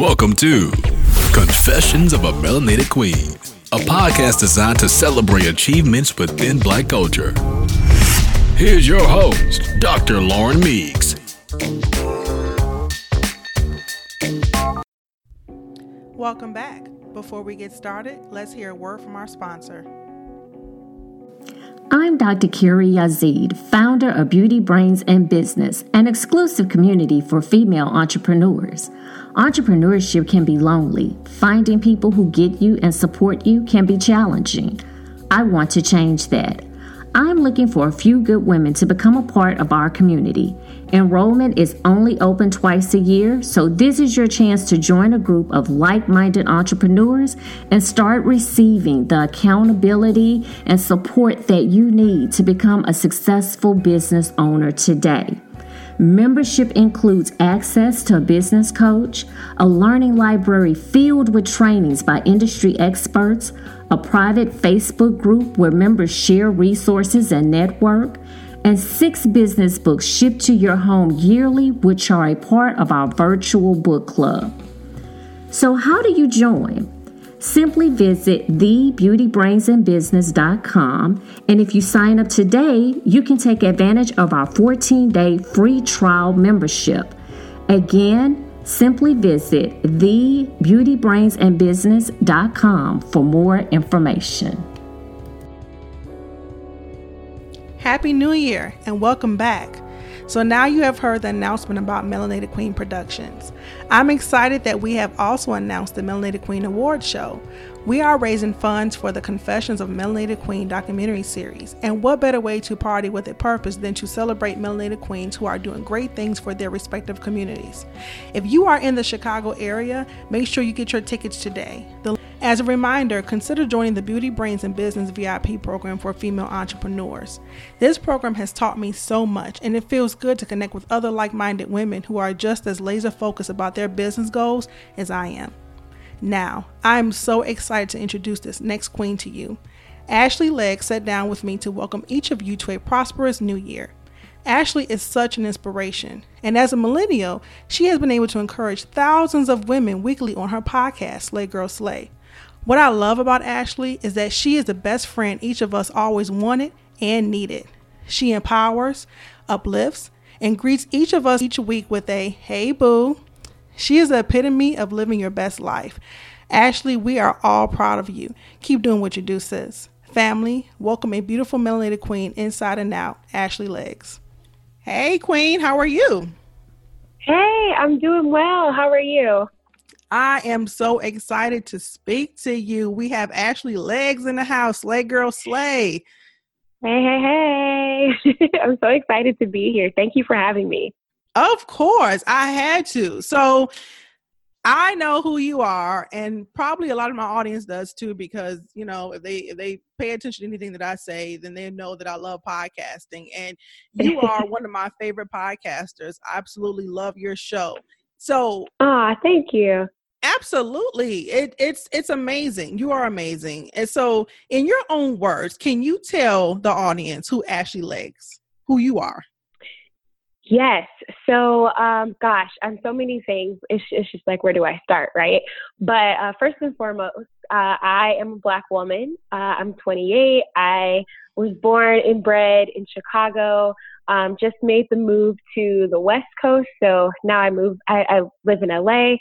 Welcome to Confessions of a Melanated Queen, a podcast designed to celebrate achievements within black culture. Here's your host, Dr. Lauren Meeks. Welcome back. Before we get started, let's hear a word from our sponsor. I'm Dr. Kiri Yazid, founder of Beauty Brains and Business, an exclusive community for female entrepreneurs. Entrepreneurship can be lonely. Finding people who get you and support you can be challenging. I want to change that. I'm looking for a few good women to become a part of our community. Enrollment is only open twice a year, so this is your chance to join a group of like minded entrepreneurs and start receiving the accountability and support that you need to become a successful business owner today. Membership includes access to a business coach, a learning library filled with trainings by industry experts, a private Facebook group where members share resources and network, and six business books shipped to your home yearly, which are a part of our virtual book club. So, how do you join? Simply visit thebeautybrainsandbusiness.com, and if you sign up today, you can take advantage of our 14 day free trial membership. Again, simply visit thebeautybrainsandbusiness.com for more information. Happy New Year and welcome back. So now you have heard the announcement about Melanated Queen Productions. I'm excited that we have also announced the Melanated Queen Award Show. We are raising funds for the Confessions of Melanated Queen documentary series, and what better way to party with a purpose than to celebrate melanated queens who are doing great things for their respective communities? If you are in the Chicago area, make sure you get your tickets today. The as a reminder, consider joining the Beauty Brains and Business VIP program for female entrepreneurs. This program has taught me so much, and it feels good to connect with other like minded women who are just as laser focused about their business goals as I am. Now, I'm so excited to introduce this next queen to you. Ashley Legg sat down with me to welcome each of you to a prosperous new year. Ashley is such an inspiration, and as a millennial, she has been able to encourage thousands of women weekly on her podcast, Slay Girl Slay. What I love about Ashley is that she is the best friend each of us always wanted and needed. She empowers, uplifts, and greets each of us each week with a hey boo. She is the epitome of living your best life. Ashley, we are all proud of you. Keep doing what you do, sis. Family, welcome a beautiful melanated queen inside and out, Ashley Leggs. Hey, queen, how are you? Hey, I'm doing well. How are you? I am so excited to speak to you. We have Ashley Leggs in the house. Slay girl, slay. Hey, hey, hey. I'm so excited to be here. Thank you for having me. Of course, I had to. So I know who you are, and probably a lot of my audience does too, because you know, if they if they pay attention to anything that I say, then they know that I love podcasting. And you are one of my favorite podcasters. I absolutely love your show. So Ah, thank you. Absolutely. It, it's it's amazing. You are amazing. And so in your own words, can you tell the audience who Ashley Leggs, who you are? Yes. So, um, gosh, I'm so many things. It's, it's just like, where do I start, right? But uh, first and foremost, uh, I am a Black woman. Uh, I'm 28. I was born and bred in Chicago. Um, just made the move to the West Coast. So now I move, I, I live in LA.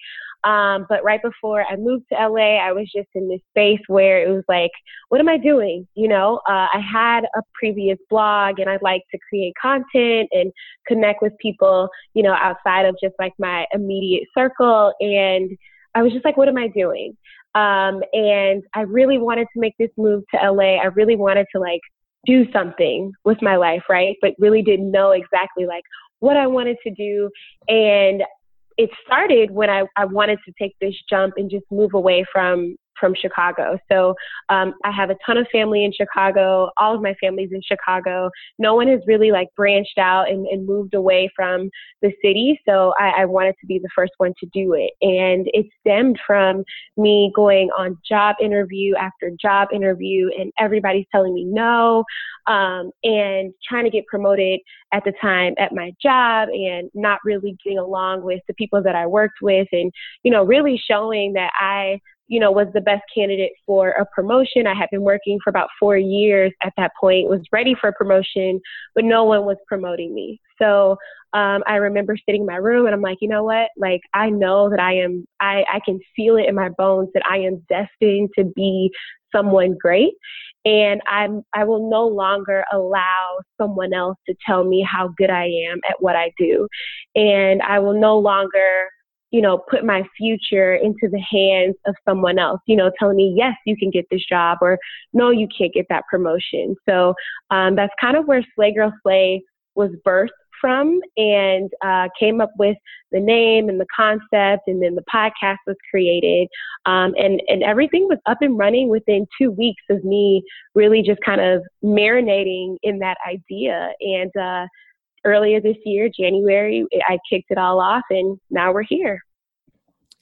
Um, but right before I moved to LA, I was just in this space where it was like, what am I doing? You know, uh, I had a previous blog and I'd like to create content and connect with people, you know, outside of just like my immediate circle. And I was just like, what am I doing? Um, and I really wanted to make this move to LA. I really wanted to like do something with my life, right? But really didn't know exactly like what I wanted to do. And it started when I, I wanted to take this jump and just move away from from Chicago. So um, I have a ton of family in Chicago. All of my family's in Chicago. No one has really like branched out and, and moved away from the city. So I, I wanted to be the first one to do it. And it stemmed from me going on job interview after job interview, and everybody's telling me no, um, and trying to get promoted at the time at my job and not really getting along with the people that I worked with and, you know, really showing that I you know, was the best candidate for a promotion. I had been working for about four years at that point, was ready for a promotion, but no one was promoting me. So um, I remember sitting in my room and I'm like, you know what? Like, I know that I am, I, I can feel it in my bones that I am destined to be someone great. And I'm, I will no longer allow someone else to tell me how good I am at what I do. And I will no longer you know, put my future into the hands of someone else, you know, telling me, yes, you can get this job or no, you can't get that promotion. So um, that's kind of where Slay Girl Slay was birthed from and uh, came up with the name and the concept and then the podcast was created um, and, and everything was up and running within two weeks of me really just kind of marinating in that idea and uh, earlier this year, January, I kicked it all off and now we're here.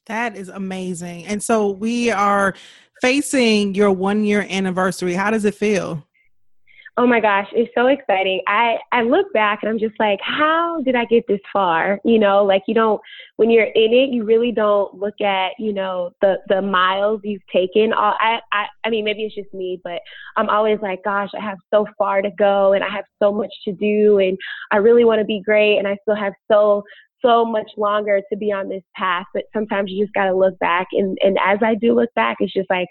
That is amazing. And so we are facing your one year anniversary. How does it feel? Oh my gosh, it's so exciting. I, I look back and I'm just like, how did I get this far? You know, like you don't, when you're in it, you really don't look at, you know, the, the miles you've taken. I, I, I mean, maybe it's just me, but I'm always like, gosh, I have so far to go and I have so much to do and I really want to be great and I still have so, so much longer to be on this path. But sometimes you just got to look back. And, and as I do look back, it's just like,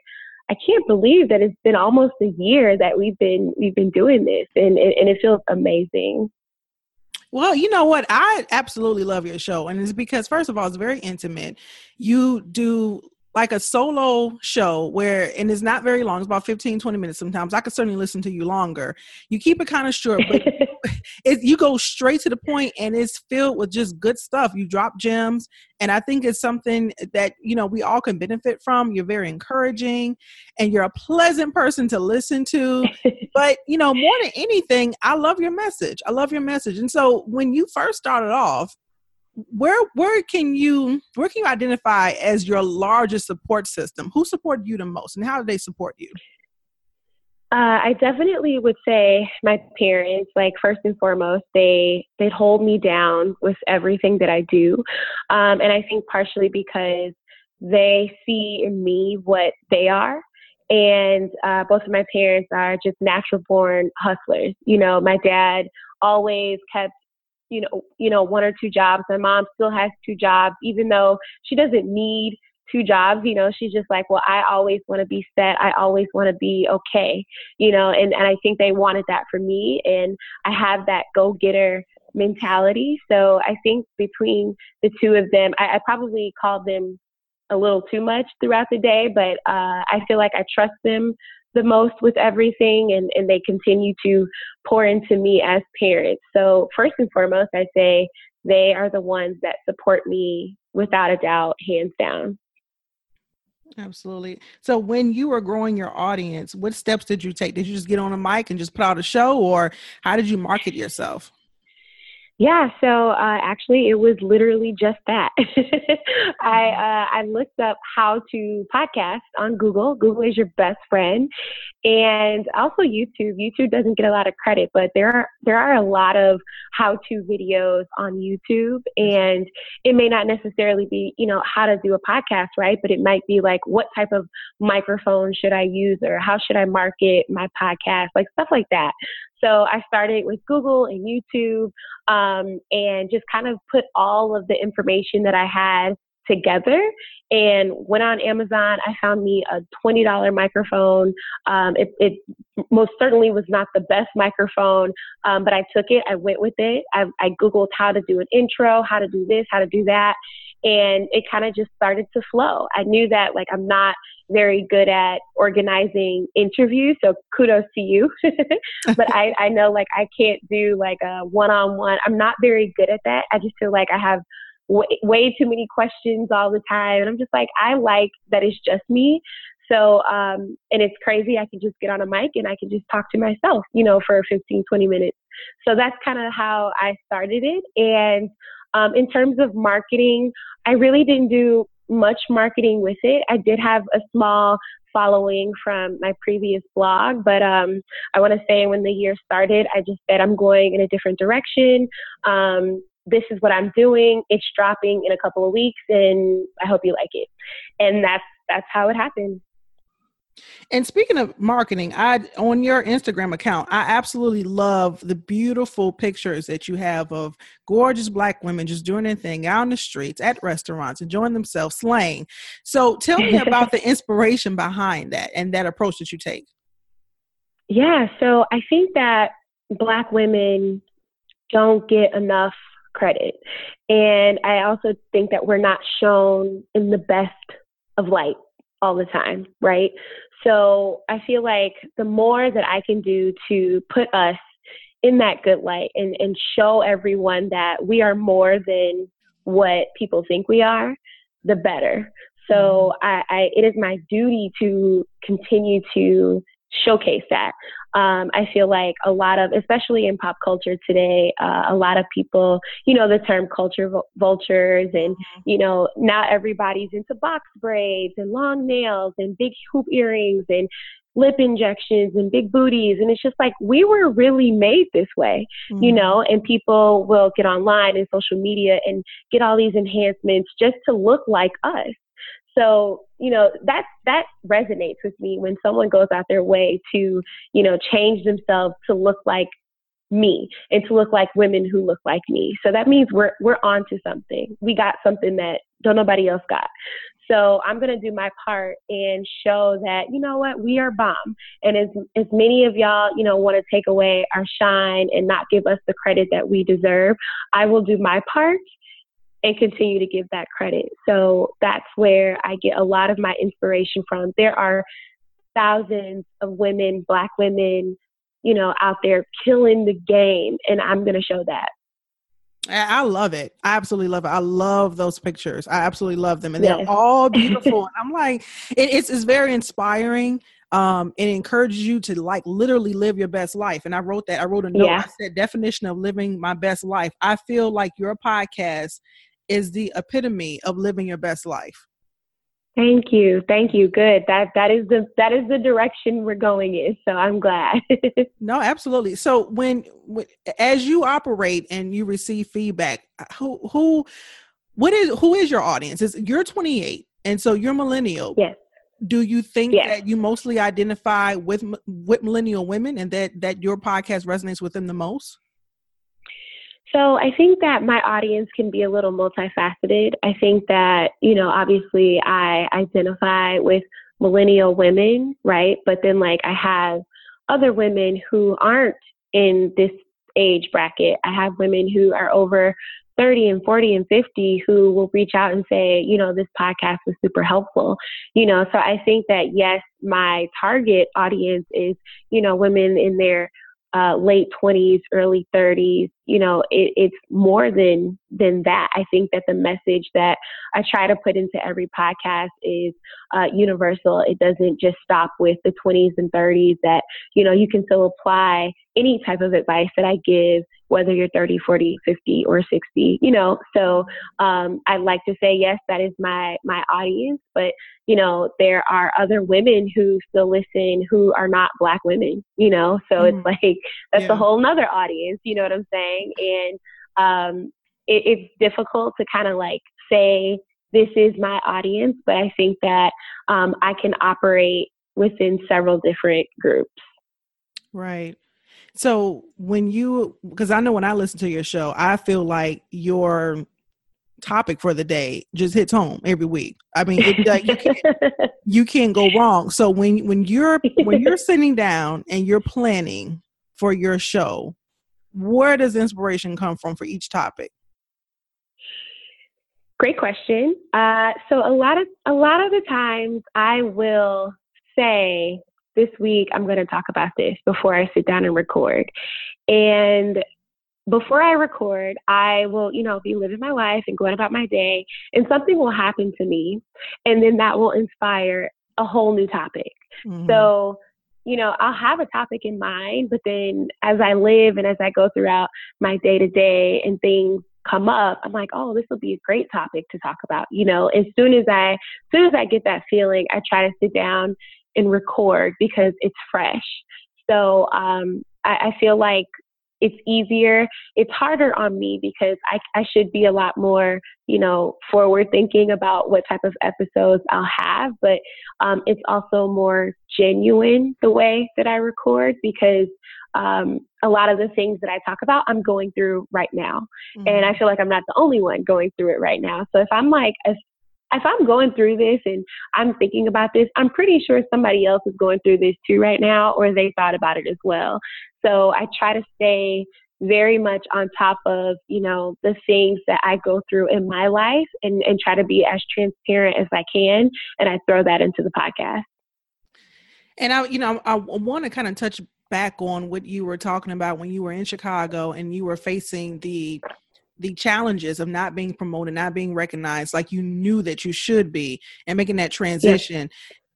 I can't believe that it's been almost a year that we've been we've been doing this, and and it feels amazing. Well, you know what? I absolutely love your show, and it's because first of all, it's very intimate. You do like a solo show where and it's not very long it's about 15 20 minutes sometimes i could certainly listen to you longer. You keep it kind of short but it, you go straight to the point and it's filled with just good stuff. You drop gems and i think it's something that you know we all can benefit from. You're very encouraging and you're a pleasant person to listen to. But you know more than anything i love your message. I love your message. And so when you first started off where where can you where can you identify as your largest support system? Who supported you the most, and how did they support you? Uh, I definitely would say my parents, like first and foremost, they they'd hold me down with everything that I do, um, and I think partially because they see in me what they are, and uh, both of my parents are just natural born hustlers. You know, my dad always kept you know, you know, one or two jobs. My mom still has two jobs, even though she doesn't need two jobs. You know, she's just like, well, I always want to be set. I always want to be okay. You know, and and I think they wanted that for me, and I have that go getter mentality. So I think between the two of them, I, I probably called them a little too much throughout the day, but uh, I feel like I trust them the most with everything and, and they continue to pour into me as parents. So, first and foremost, I say they are the ones that support me without a doubt, hands down. Absolutely. So, when you were growing your audience, what steps did you take? Did you just get on a mic and just put out a show, or how did you market yourself? Yeah, so uh, actually, it was literally just that. I uh, I looked up how to podcast on Google. Google is your best friend, and also YouTube. YouTube doesn't get a lot of credit, but there are there are a lot of how to videos on YouTube, and it may not necessarily be you know how to do a podcast, right? But it might be like what type of microphone should I use, or how should I market my podcast, like stuff like that. So I started with Google and YouTube um, and just kind of put all of the information that I had together and went on Amazon. I found me a $20 microphone. Um, it, it, most certainly was not the best microphone, um, but I took it, I went with it. I, I Googled how to do an intro, how to do this, how to do that. And it kind of just started to flow. I knew that like I'm not very good at organizing interviews. So kudos to you. but I, I know like I can't do like a one on one. I'm not very good at that. I just feel like I have way, way too many questions all the time. And I'm just like, I like that it's just me. So, um, and it's crazy. I can just get on a mic and I can just talk to myself, you know, for 15, 20 minutes. So that's kind of how I started it. And um, in terms of marketing, I really didn't do much marketing with it. I did have a small following from my previous blog, but um, I want to say when the year started, I just said I'm going in a different direction. Um, this is what I'm doing. It's dropping in a couple of weeks, and I hope you like it. And that's that's how it happened. And speaking of marketing, I on your Instagram account, I absolutely love the beautiful pictures that you have of gorgeous black women just doing their thing out in the streets, at restaurants, enjoying themselves, slaying. So tell me about the inspiration behind that and that approach that you take. Yeah, so I think that black women don't get enough credit. And I also think that we're not shown in the best of light all the time, right? So I feel like the more that I can do to put us in that good light and, and show everyone that we are more than what people think we are, the better. So mm-hmm. I, I it is my duty to continue to showcase that. Um, I feel like a lot of, especially in pop culture today, uh, a lot of people, you know, the term culture vultures, and mm-hmm. you know, not everybody's into box braids and long nails and big hoop earrings and lip injections and big booties and it's just like we were really made this way mm-hmm. you know and people will get online and social media and get all these enhancements just to look like us so, you know, that that resonates with me when someone goes out their way to, you know, change themselves to look like me and to look like women who look like me. So that means we're we're onto something. We got something that don't nobody else got. So I'm gonna do my part and show that you know what we are bomb. And as as many of y'all you know want to take away our shine and not give us the credit that we deserve, I will do my part and continue to give that credit. So that's where I get a lot of my inspiration from. There are thousands of women, black women, you know, out there killing the game, and I'm going to show that. I love it. I absolutely love it. I love those pictures. I absolutely love them, and yes. they're all beautiful. I'm like, it, it's it's very inspiring. Um, it encourages you to like literally live your best life. And I wrote that. I wrote a note. Yeah. I said definition of living my best life. I feel like your podcast is the epitome of living your best life. Thank you. Thank you. Good. That that is the that is the direction we're going in. So I'm glad. no, absolutely. So when, when as you operate and you receive feedback, who who what is who is your audience? Is you're 28 and so you're millennial. Yes. Do you think yes. that you mostly identify with with millennial women and that that your podcast resonates with them the most? So I think that my audience can be a little multifaceted. I think that, you know, obviously I identify with millennial women, right? But then like I have other women who aren't in this age bracket. I have women who are over 30 and 40 and 50 who will reach out and say, you know, this podcast was super helpful. You know, so I think that yes, my target audience is, you know, women in their uh, late 20s, early 30s. You know, it, it's more than than that. I think that the message that I try to put into every podcast is uh, universal. It doesn't just stop with the 20s and 30s. That you know, you can still apply any type of advice that I give whether you're 30, 40, 50, or 60, you know. So um, I'd like to say, yes, that is my my audience, but you know, there are other women who still listen who are not black women, you know. So mm-hmm. it's like that's yeah. a whole nother audience, you know what I'm saying? And um, it, it's difficult to kind of like say this is my audience, but I think that um, I can operate within several different groups. Right. So when you, because I know when I listen to your show, I feel like your topic for the day just hits home every week. I mean, it, like, you, can't, you can't go wrong. So when when you're when you're sitting down and you're planning for your show, where does inspiration come from for each topic? Great question. Uh, so a lot of a lot of the times I will say this week I'm going to talk about this before I sit down and record. And before I record, I will, you know, be living my life and going about my day, and something will happen to me, and then that will inspire a whole new topic. Mm-hmm. So, you know, I'll have a topic in mind, but then as I live and as I go throughout my day to day and things come up, I'm like, oh, this will be a great topic to talk about. You know, as soon as I, as soon as I get that feeling, I try to sit down and record because it's fresh. So um, I, I feel like it's easier. It's harder on me because I, I should be a lot more, you know, forward thinking about what type of episodes I'll have, but um, it's also more genuine the way that I record because um, a lot of the things that I talk about, I'm going through right now. Mm-hmm. And I feel like I'm not the only one going through it right now. So if I'm like, if, if I'm going through this and I'm thinking about this, I'm pretty sure somebody else is going through this too right now, or they thought about it as well. So I try to stay very much on top of, you know, the things that I go through in my life and, and try to be as transparent as I can. And I throw that into the podcast. And I, you know, I, I want to kind of touch back on what you were talking about when you were in Chicago and you were facing the the challenges of not being promoted, not being recognized like you knew that you should be, and making that transition.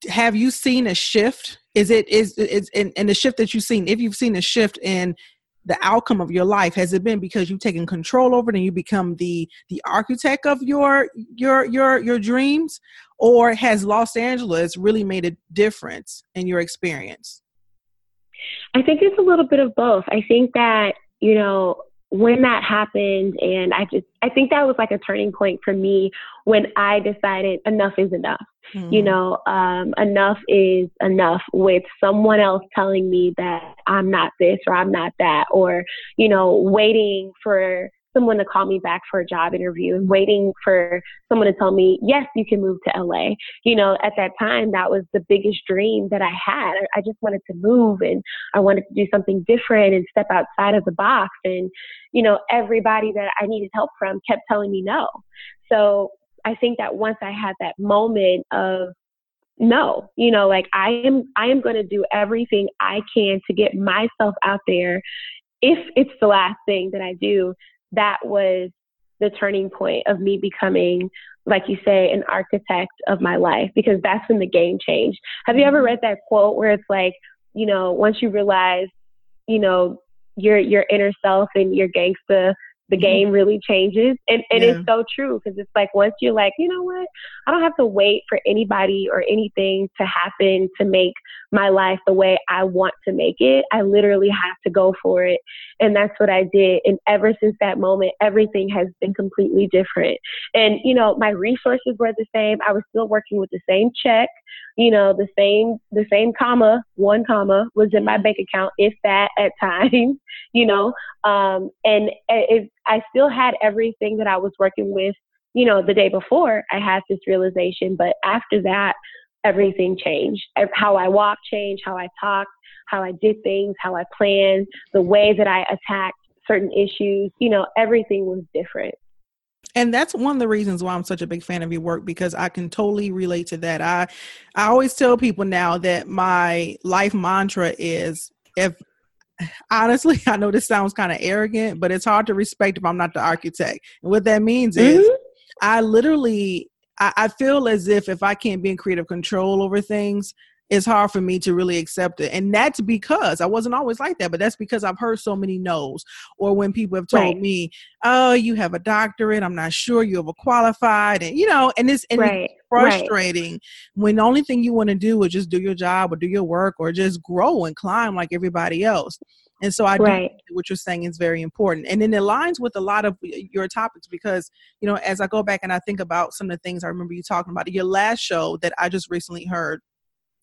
Yeah. Have you seen a shift? Is it is is in, in the shift that you've seen? If you've seen a shift in the outcome of your life, has it been because you've taken control over it and you become the the architect of your your your your dreams, or has Los Angeles really made a difference in your experience? I think it's a little bit of both. I think that you know when that happened and i just i think that was like a turning point for me when i decided enough is enough mm-hmm. you know um, enough is enough with someone else telling me that i'm not this or i'm not that or you know waiting for someone to call me back for a job interview and waiting for someone to tell me, yes, you can move to LA. You know, at that time, that was the biggest dream that I had. I just wanted to move and I wanted to do something different and step outside of the box. And, you know, everybody that I needed help from kept telling me no. So I think that once I had that moment of, no, you know, like I am, I am going to do everything I can to get myself out there if it's the last thing that I do that was the turning point of me becoming, like you say, an architect of my life because that's when the game changed. Have you ever mm-hmm. read that quote where it's like, you know, once you realize, you know, your your inner self and your gangsta the mm-hmm. game really changes. And, and yeah. it's so true because it's like once you're like, you know what, I don't have to wait for anybody or anything to happen to make my life the way I want to make it. I literally have to go for it. And that's what I did. And ever since that moment, everything has been completely different. And, you know, my resources were the same. I was still working with the same check, you know, the same, the same comma, one comma was in my bank account, if that at times, you know, um, and it, I still had everything that I was working with, you know, the day before I had this realization. But after that, everything changed. How I walked changed, how I talked, how I did things, how I planned, the way that I attacked certain issues, you know, everything was different. And that's one of the reasons why I'm such a big fan of your work because I can totally relate to that. I I always tell people now that my life mantra is if honestly, I know this sounds kind of arrogant, but it's hard to respect if I'm not the architect. And what that means mm-hmm. is I literally I, I feel as if if I can't be in creative control over things, it's hard for me to really accept it. And that's because I wasn't always like that, but that's because I've heard so many no's. Or when people have told right. me, oh, you have a doctorate, I'm not sure you a qualified, and you know, and it's, and right. it's frustrating right. when the only thing you want to do is just do your job or do your work or just grow and climb like everybody else. And so I right. do what you're saying is very important. And it aligns with a lot of your topics because, you know, as I go back and I think about some of the things I remember you talking about, your last show that I just recently heard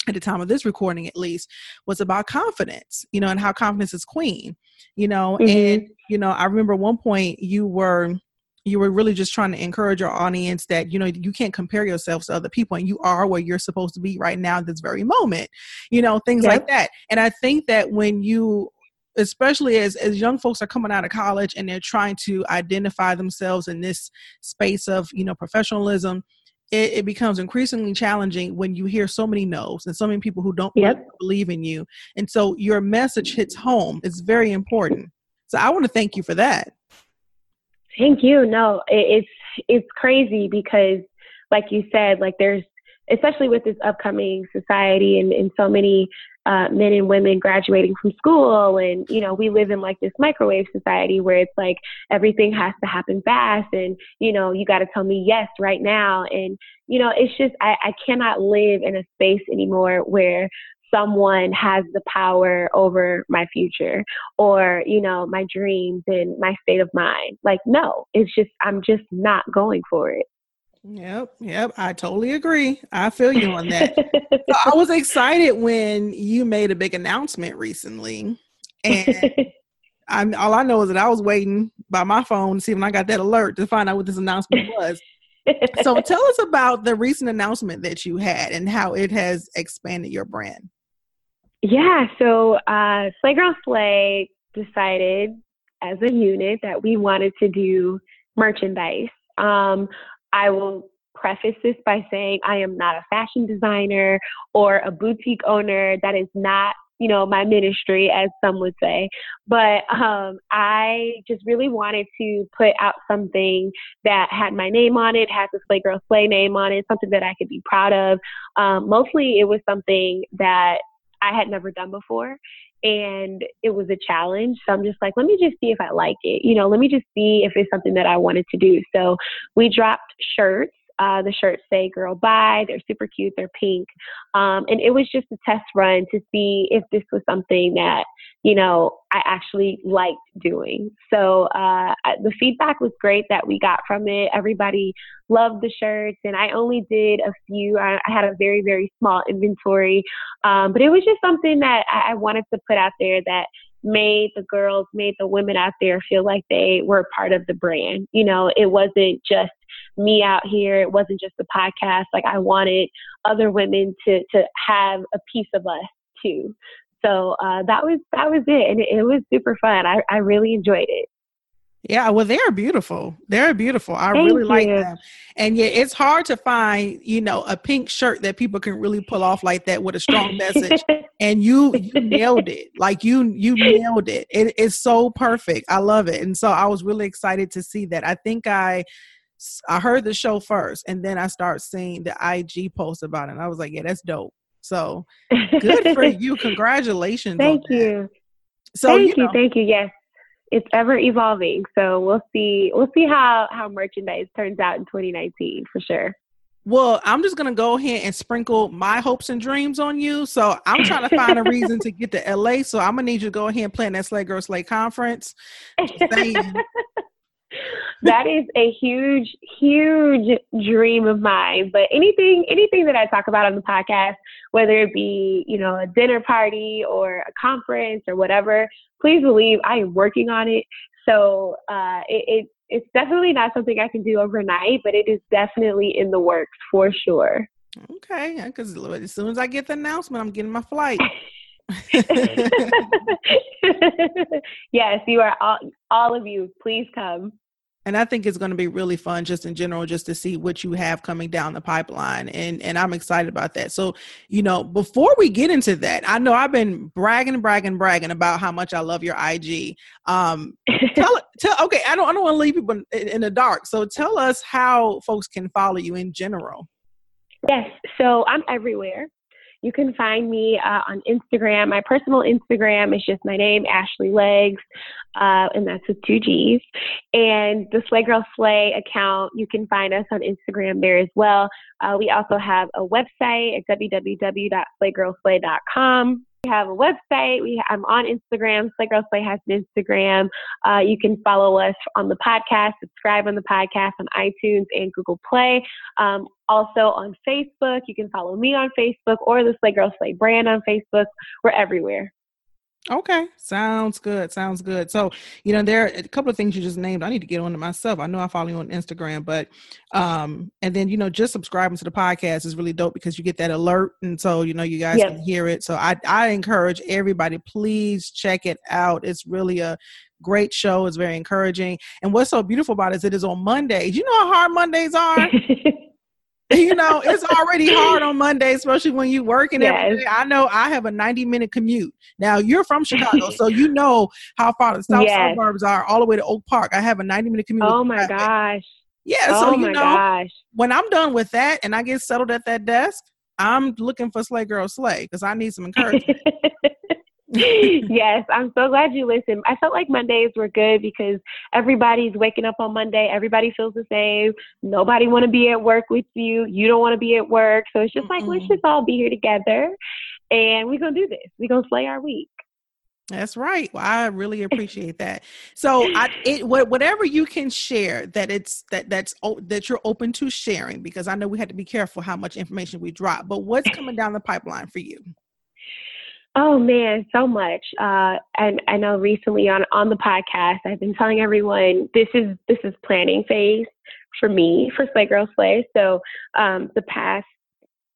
at the time of this recording at least was about confidence you know and how confidence is queen you know mm-hmm. and you know i remember one point you were you were really just trying to encourage your audience that you know you can't compare yourselves to other people and you are where you're supposed to be right now this very moment you know things yep. like that and i think that when you especially as as young folks are coming out of college and they're trying to identify themselves in this space of you know professionalism it, it, becomes increasingly challenging when you hear so many no's and so many people who don't yep. believe in you. And so your message hits home. It's very important. So i want to thank you for that. Thank you. No it, it's it's crazy because like you said like there's especially with this upcoming society and, and so many uh, men and women graduating from school. And you know we live in like this microwave society where it's like everything has to happen fast. And you know you got to tell me yes right now. And you know it's just I, I cannot live in a space anymore where someone has the power over my future or you know my dreams and my state of mind. Like no it's just i'm just not going for it Yep, yep, I totally agree. I feel you on that. so I was excited when you made a big announcement recently, and I'm all I know is that I was waiting by my phone to see when I got that alert to find out what this announcement was. so tell us about the recent announcement that you had and how it has expanded your brand. Yeah, so uh, Slay Girl Slay decided as a unit that we wanted to do merchandise. Um, I will preface this by saying I am not a fashion designer or a boutique owner. That is not, you know, my ministry, as some would say. But um, I just really wanted to put out something that had my name on it, had the Slay Girl Slay name on it, something that I could be proud of. Um, mostly, it was something that I had never done before and it was a challenge. So I'm just like, let me just see if I like it. You know, let me just see if it's something that I wanted to do. So we dropped shirts uh, the shirts say "Girl Bye." They're super cute. They're pink, um, and it was just a test run to see if this was something that you know I actually liked doing. So uh, the feedback was great that we got from it. Everybody loved the shirts, and I only did a few. I, I had a very very small inventory, um, but it was just something that I, I wanted to put out there that made the girls, made the women out there feel like they were part of the brand. You know, it wasn't just me out here. It wasn't just the podcast. Like I wanted other women to to have a piece of us too. So uh, that was that was it, and it, it was super fun. I I really enjoyed it. Yeah, well, they're beautiful. They're beautiful. I Thank really you. like them. And yeah, it's hard to find, you know, a pink shirt that people can really pull off like that with a strong message. and you you nailed it. Like you you nailed it. It is so perfect. I love it. And so I was really excited to see that. I think I I heard the show first, and then I start seeing the IG post about it. And I was like, yeah, that's dope. So good for you. Congratulations. Thank you. So thank you, you, thank you. Yes, it's ever evolving. So we'll see. We'll see how how merchandise turns out in 2019 for sure. Well, I'm just gonna go ahead and sprinkle my hopes and dreams on you. So I'm trying to find a reason to get to LA. So I'm gonna need you to go ahead and plan that Slay Girl Slay conference. That is a huge, huge dream of mine. But anything, anything that I talk about on the podcast, whether it be, you know, a dinner party or a conference or whatever, please believe I am working on it. So uh, it, it it's definitely not something I can do overnight, but it is definitely in the works for sure. Okay, because as soon as I get the announcement, I'm getting my flight. yes, you are all, all of you. Please come. And I think it's going to be really fun, just in general, just to see what you have coming down the pipeline, and and I'm excited about that. So, you know, before we get into that, I know I've been bragging, bragging, bragging about how much I love your IG. Um, tell, tell, okay, I don't, I don't want to leave people in, in the dark. So, tell us how folks can follow you in general. Yes, so I'm everywhere. You can find me uh, on Instagram. My personal Instagram is just my name, Ashley Leggs, uh, and that's with two G's. And the Slay Girl Slay account, you can find us on Instagram there as well. Uh, we also have a website at www.slaygirlslay.com. Have a website. We I'm on Instagram. Slay Girl Slay has an Instagram. Uh, you can follow us on the podcast, subscribe on the podcast on iTunes and Google Play. Um, also on Facebook. You can follow me on Facebook or the Slay Girl Slay brand on Facebook. We're everywhere. Okay, sounds good. Sounds good. So, you know, there are a couple of things you just named. I need to get on it myself. I know I follow you on Instagram, but um, and then you know, just subscribing to the podcast is really dope because you get that alert, and so you know, you guys Yep. can hear it. So, I I encourage everybody, please check it out. It's really a great show. It's very encouraging, and what's so beautiful about it is it is on Mondays. You know how hard Mondays are. you know, it's already hard on Monday, especially when you working every Yes. day. I know I have a 90 minute commute. Now you're from Chicago, so you know how far the south Yes. suburbs are all the way to Oak Park. I have a 90 minute commute. oh my traffic. gosh. Yeah. Oh so you my know, gosh. when I'm done with that and I get settled at that desk, I'm looking for Slay Girl Slay because I need some encouragement. yes, I'm so glad you listened. I felt like Mondays were good because everybody's waking up on Monday. Everybody feels the same. Nobody want to be at work with you. You don't want to be at work. So it's just like let's just all be here together, and we're gonna do this. We're gonna slay our week. That's right. Well, I really appreciate that. So, I it what, whatever you can share that it's that that's that you're open to sharing because I know we had to be careful how much information we drop. But what's coming down the pipeline for you? Oh man, so much. Uh, and I know recently on on the podcast, I've been telling everyone this is this is planning phase for me for Slay Girl Slay. So um, the past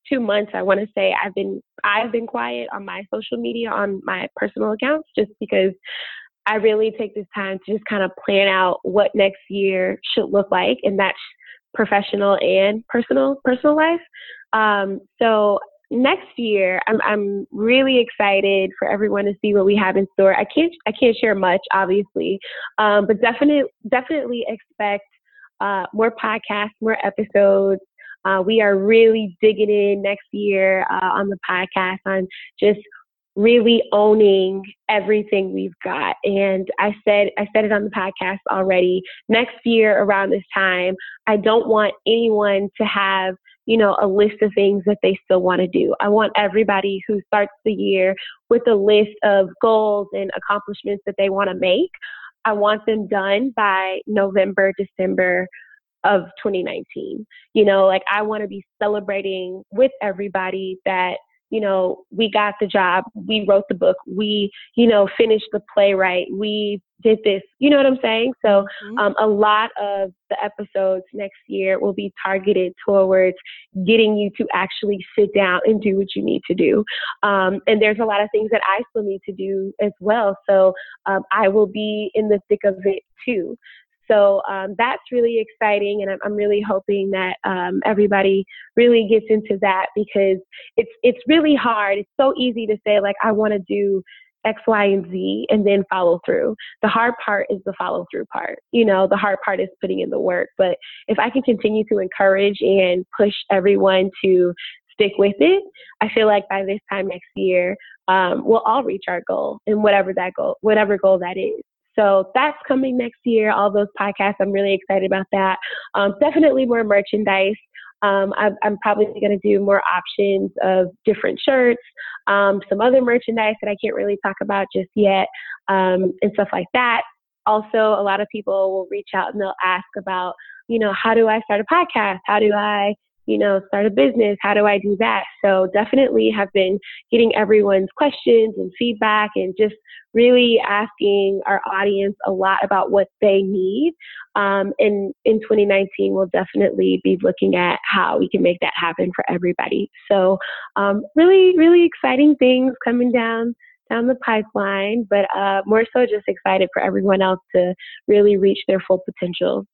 two months, I want to say I've been I've been quiet on my social media on my personal accounts just because I really take this time to just kind of plan out what next year should look like, and that's professional and personal personal life. Um, so next year, I'm I'm really excited for everyone to see what we have in store. I can't I can't share much, obviously, um, but definitely definitely expect uh, more podcasts, more episodes. Uh, we are really digging in next year uh, on the podcast on just really owning everything we've got. And I said I said it on the podcast already. Next year around this time, I don't want anyone to have you know, a list of things that they still want to do. I want everybody who starts the year with a list of goals and accomplishments that they want to make. I want them done by November, December of 2019. You know, like I want to be celebrating with everybody that you know, we got the job, we wrote the book, we, you know, finished the playwright, we did this. You know what I'm saying? So, um, a lot of the episodes next year will be targeted towards getting you to actually sit down and do what you need to do. Um, and there's a lot of things that I still need to do as well. So, um, I will be in the thick of it too. So um, that's really exciting, and I'm, I'm really hoping that um, everybody really gets into that because it's it's really hard. It's so easy to say like I want to do X, Y, and Z, and then follow through. The hard part is the follow through part. You know, the hard part is putting in the work. But if I can continue to encourage and push everyone to stick with it, I feel like by this time next year, um, we'll all reach our goal and whatever that goal, whatever goal that is. So that's coming next year. All those podcasts, I'm really excited about that. Um, definitely more merchandise. Um, I'm, probably going to do more options of different shirts, um, some other merchandise that I can't really talk about just yet, um, and stuff like that. Also, a lot of people will reach out and they'll ask about, you know, how do I start a podcast? How do I you know, start a business? How do I do that? So definitely have been getting everyone's questions and feedback and just really asking our audience a lot about what they need. Um, and in 2019, we'll definitely be looking at how we can make that happen for everybody. So um, really, really exciting things coming down down the pipeline, but uh, more so just excited for everyone else to really reach their full potential.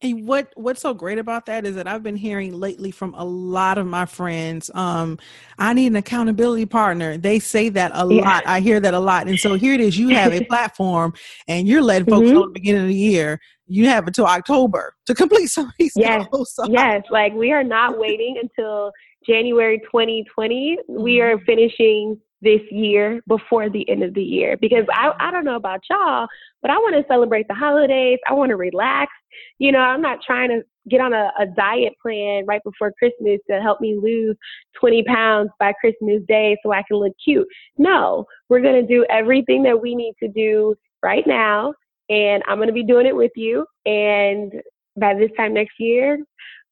And what what's so great about that is that I've been hearing lately from a lot of my friends, um, I need an accountability partner. They say that a yeah. lot. I hear that a lot. And so here it is, you have a platform and you're letting folks mm-hmm. know at the beginning of the year, you have until October to complete some of these yes. goals. So yes, like we are not waiting until January 2020. Mm-hmm. We are finishing this year before the end of the year because I, I don't know about y'all, but I want to celebrate the holidays. I want to relax. You know, I'm not trying to get on a, a diet plan right before Christmas to help me lose 20 pounds by Christmas Day so I can look cute. No, we're going to do everything that we need to do right now. And I'm going to be doing it with you. And by this time next year,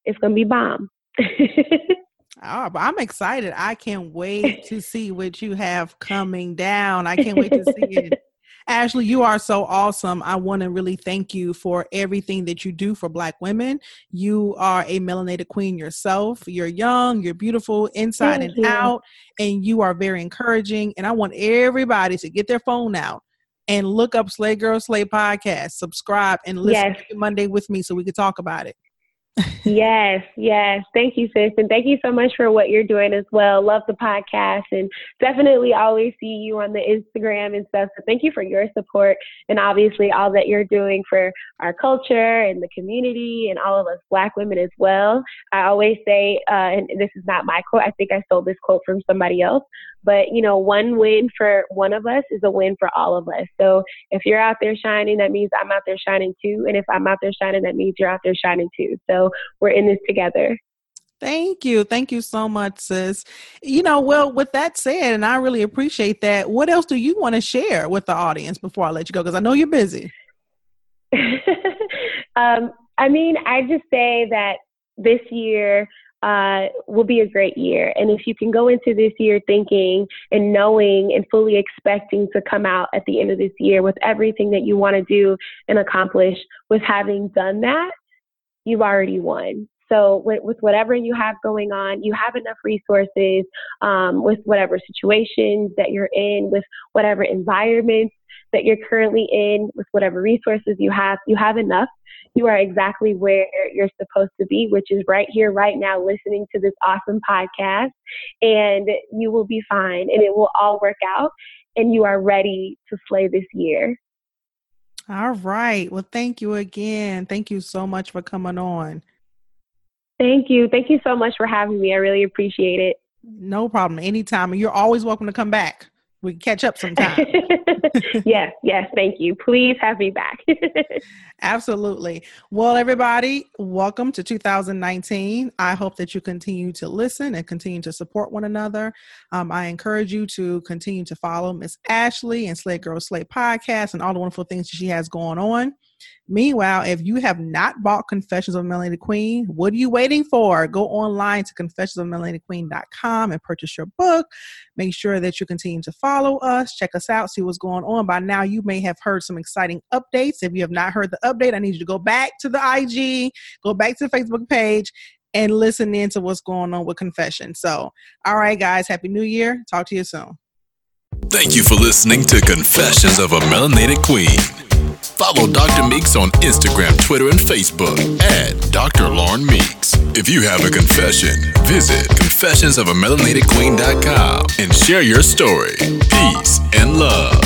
it's going to be bomb. Oh, but I'm excited. I can't wait to see what you have coming down. I can't wait to see it. Ashley, you are so awesome. I want to really thank you for everything that you do for Black women. You are a melanated queen yourself. You're young, you're beautiful inside thank and you. out, and you are very encouraging. And I want everybody to get their phone out and look up Slay Girl Slay podcast, subscribe, and listen yes. Monday with me so we can talk about it. Yes, yes. Thank you, sis. And thank you so much for what you're doing as well. Love the podcast and definitely always see you on the Instagram and stuff. So thank you for your support and obviously all that you're doing for our culture and the community and all of us black women as well. I always say, uh, and this is not my quote, I think I stole this quote from somebody else, but you know, one win for one of us is a win for all of us. So if you're out there shining, that means I'm out there shining too. And if I'm out there shining, that means you're out there shining too. So we're in this together. Thank you. Thank you so much, sis. You know, well, with that said, and I really appreciate that, what else do you want to share with the audience before I let you go? Because I know you're busy. um, I mean, I just say that this year uh, will be a great year. And if you can go into this year thinking and knowing and fully expecting to come out at the end of this year with everything that you want to do and accomplish, with having done that, you've already won. So with, with, whatever you have going on, you have enough resources um, with whatever situations that you're in, with whatever environments that you're currently in, with whatever resources you have, you have enough. You are exactly where you're supposed to be, which is right here, right now, listening to this awesome podcast. And you will be fine and it will all work out. And you are ready to slay this year. All right. Well, thank you again. Thank you so much for coming on. Thank you. Thank you so much for having me. I really appreciate it. No problem. Anytime. You're always welcome to come back. We can catch up sometime. yes, yes, thank you. Please have me back. Absolutely. Well, everybody, welcome to 2019. I hope that you continue to listen and continue to support one another. Um, I encourage you to continue to follow Miss Ashley and Slay Girl Slay podcast and all the wonderful things she has going on. Meanwhile, if you have not bought Confessions of a Melanated Queen, what are you waiting for? Go online to confessionsofmelanated.queen.com and purchase your book. Make sure that you continue to follow us, check us out, see what's going on. By now, you may have heard some exciting updates. If you have not heard the update, I need you to go back to the IG, go back to the Facebook page, and listen in to what's going on with Confession. So, all right, guys, Happy New Year. Talk to you soon. Thank you for listening to Confessions of a Melanated Queen. Follow Dr. Meeks on Instagram, Twitter, and Facebook at Dr. Lauren Meeks. If you have a confession, visit confessionsofamelanated.queen.com and share your story. Peace and love.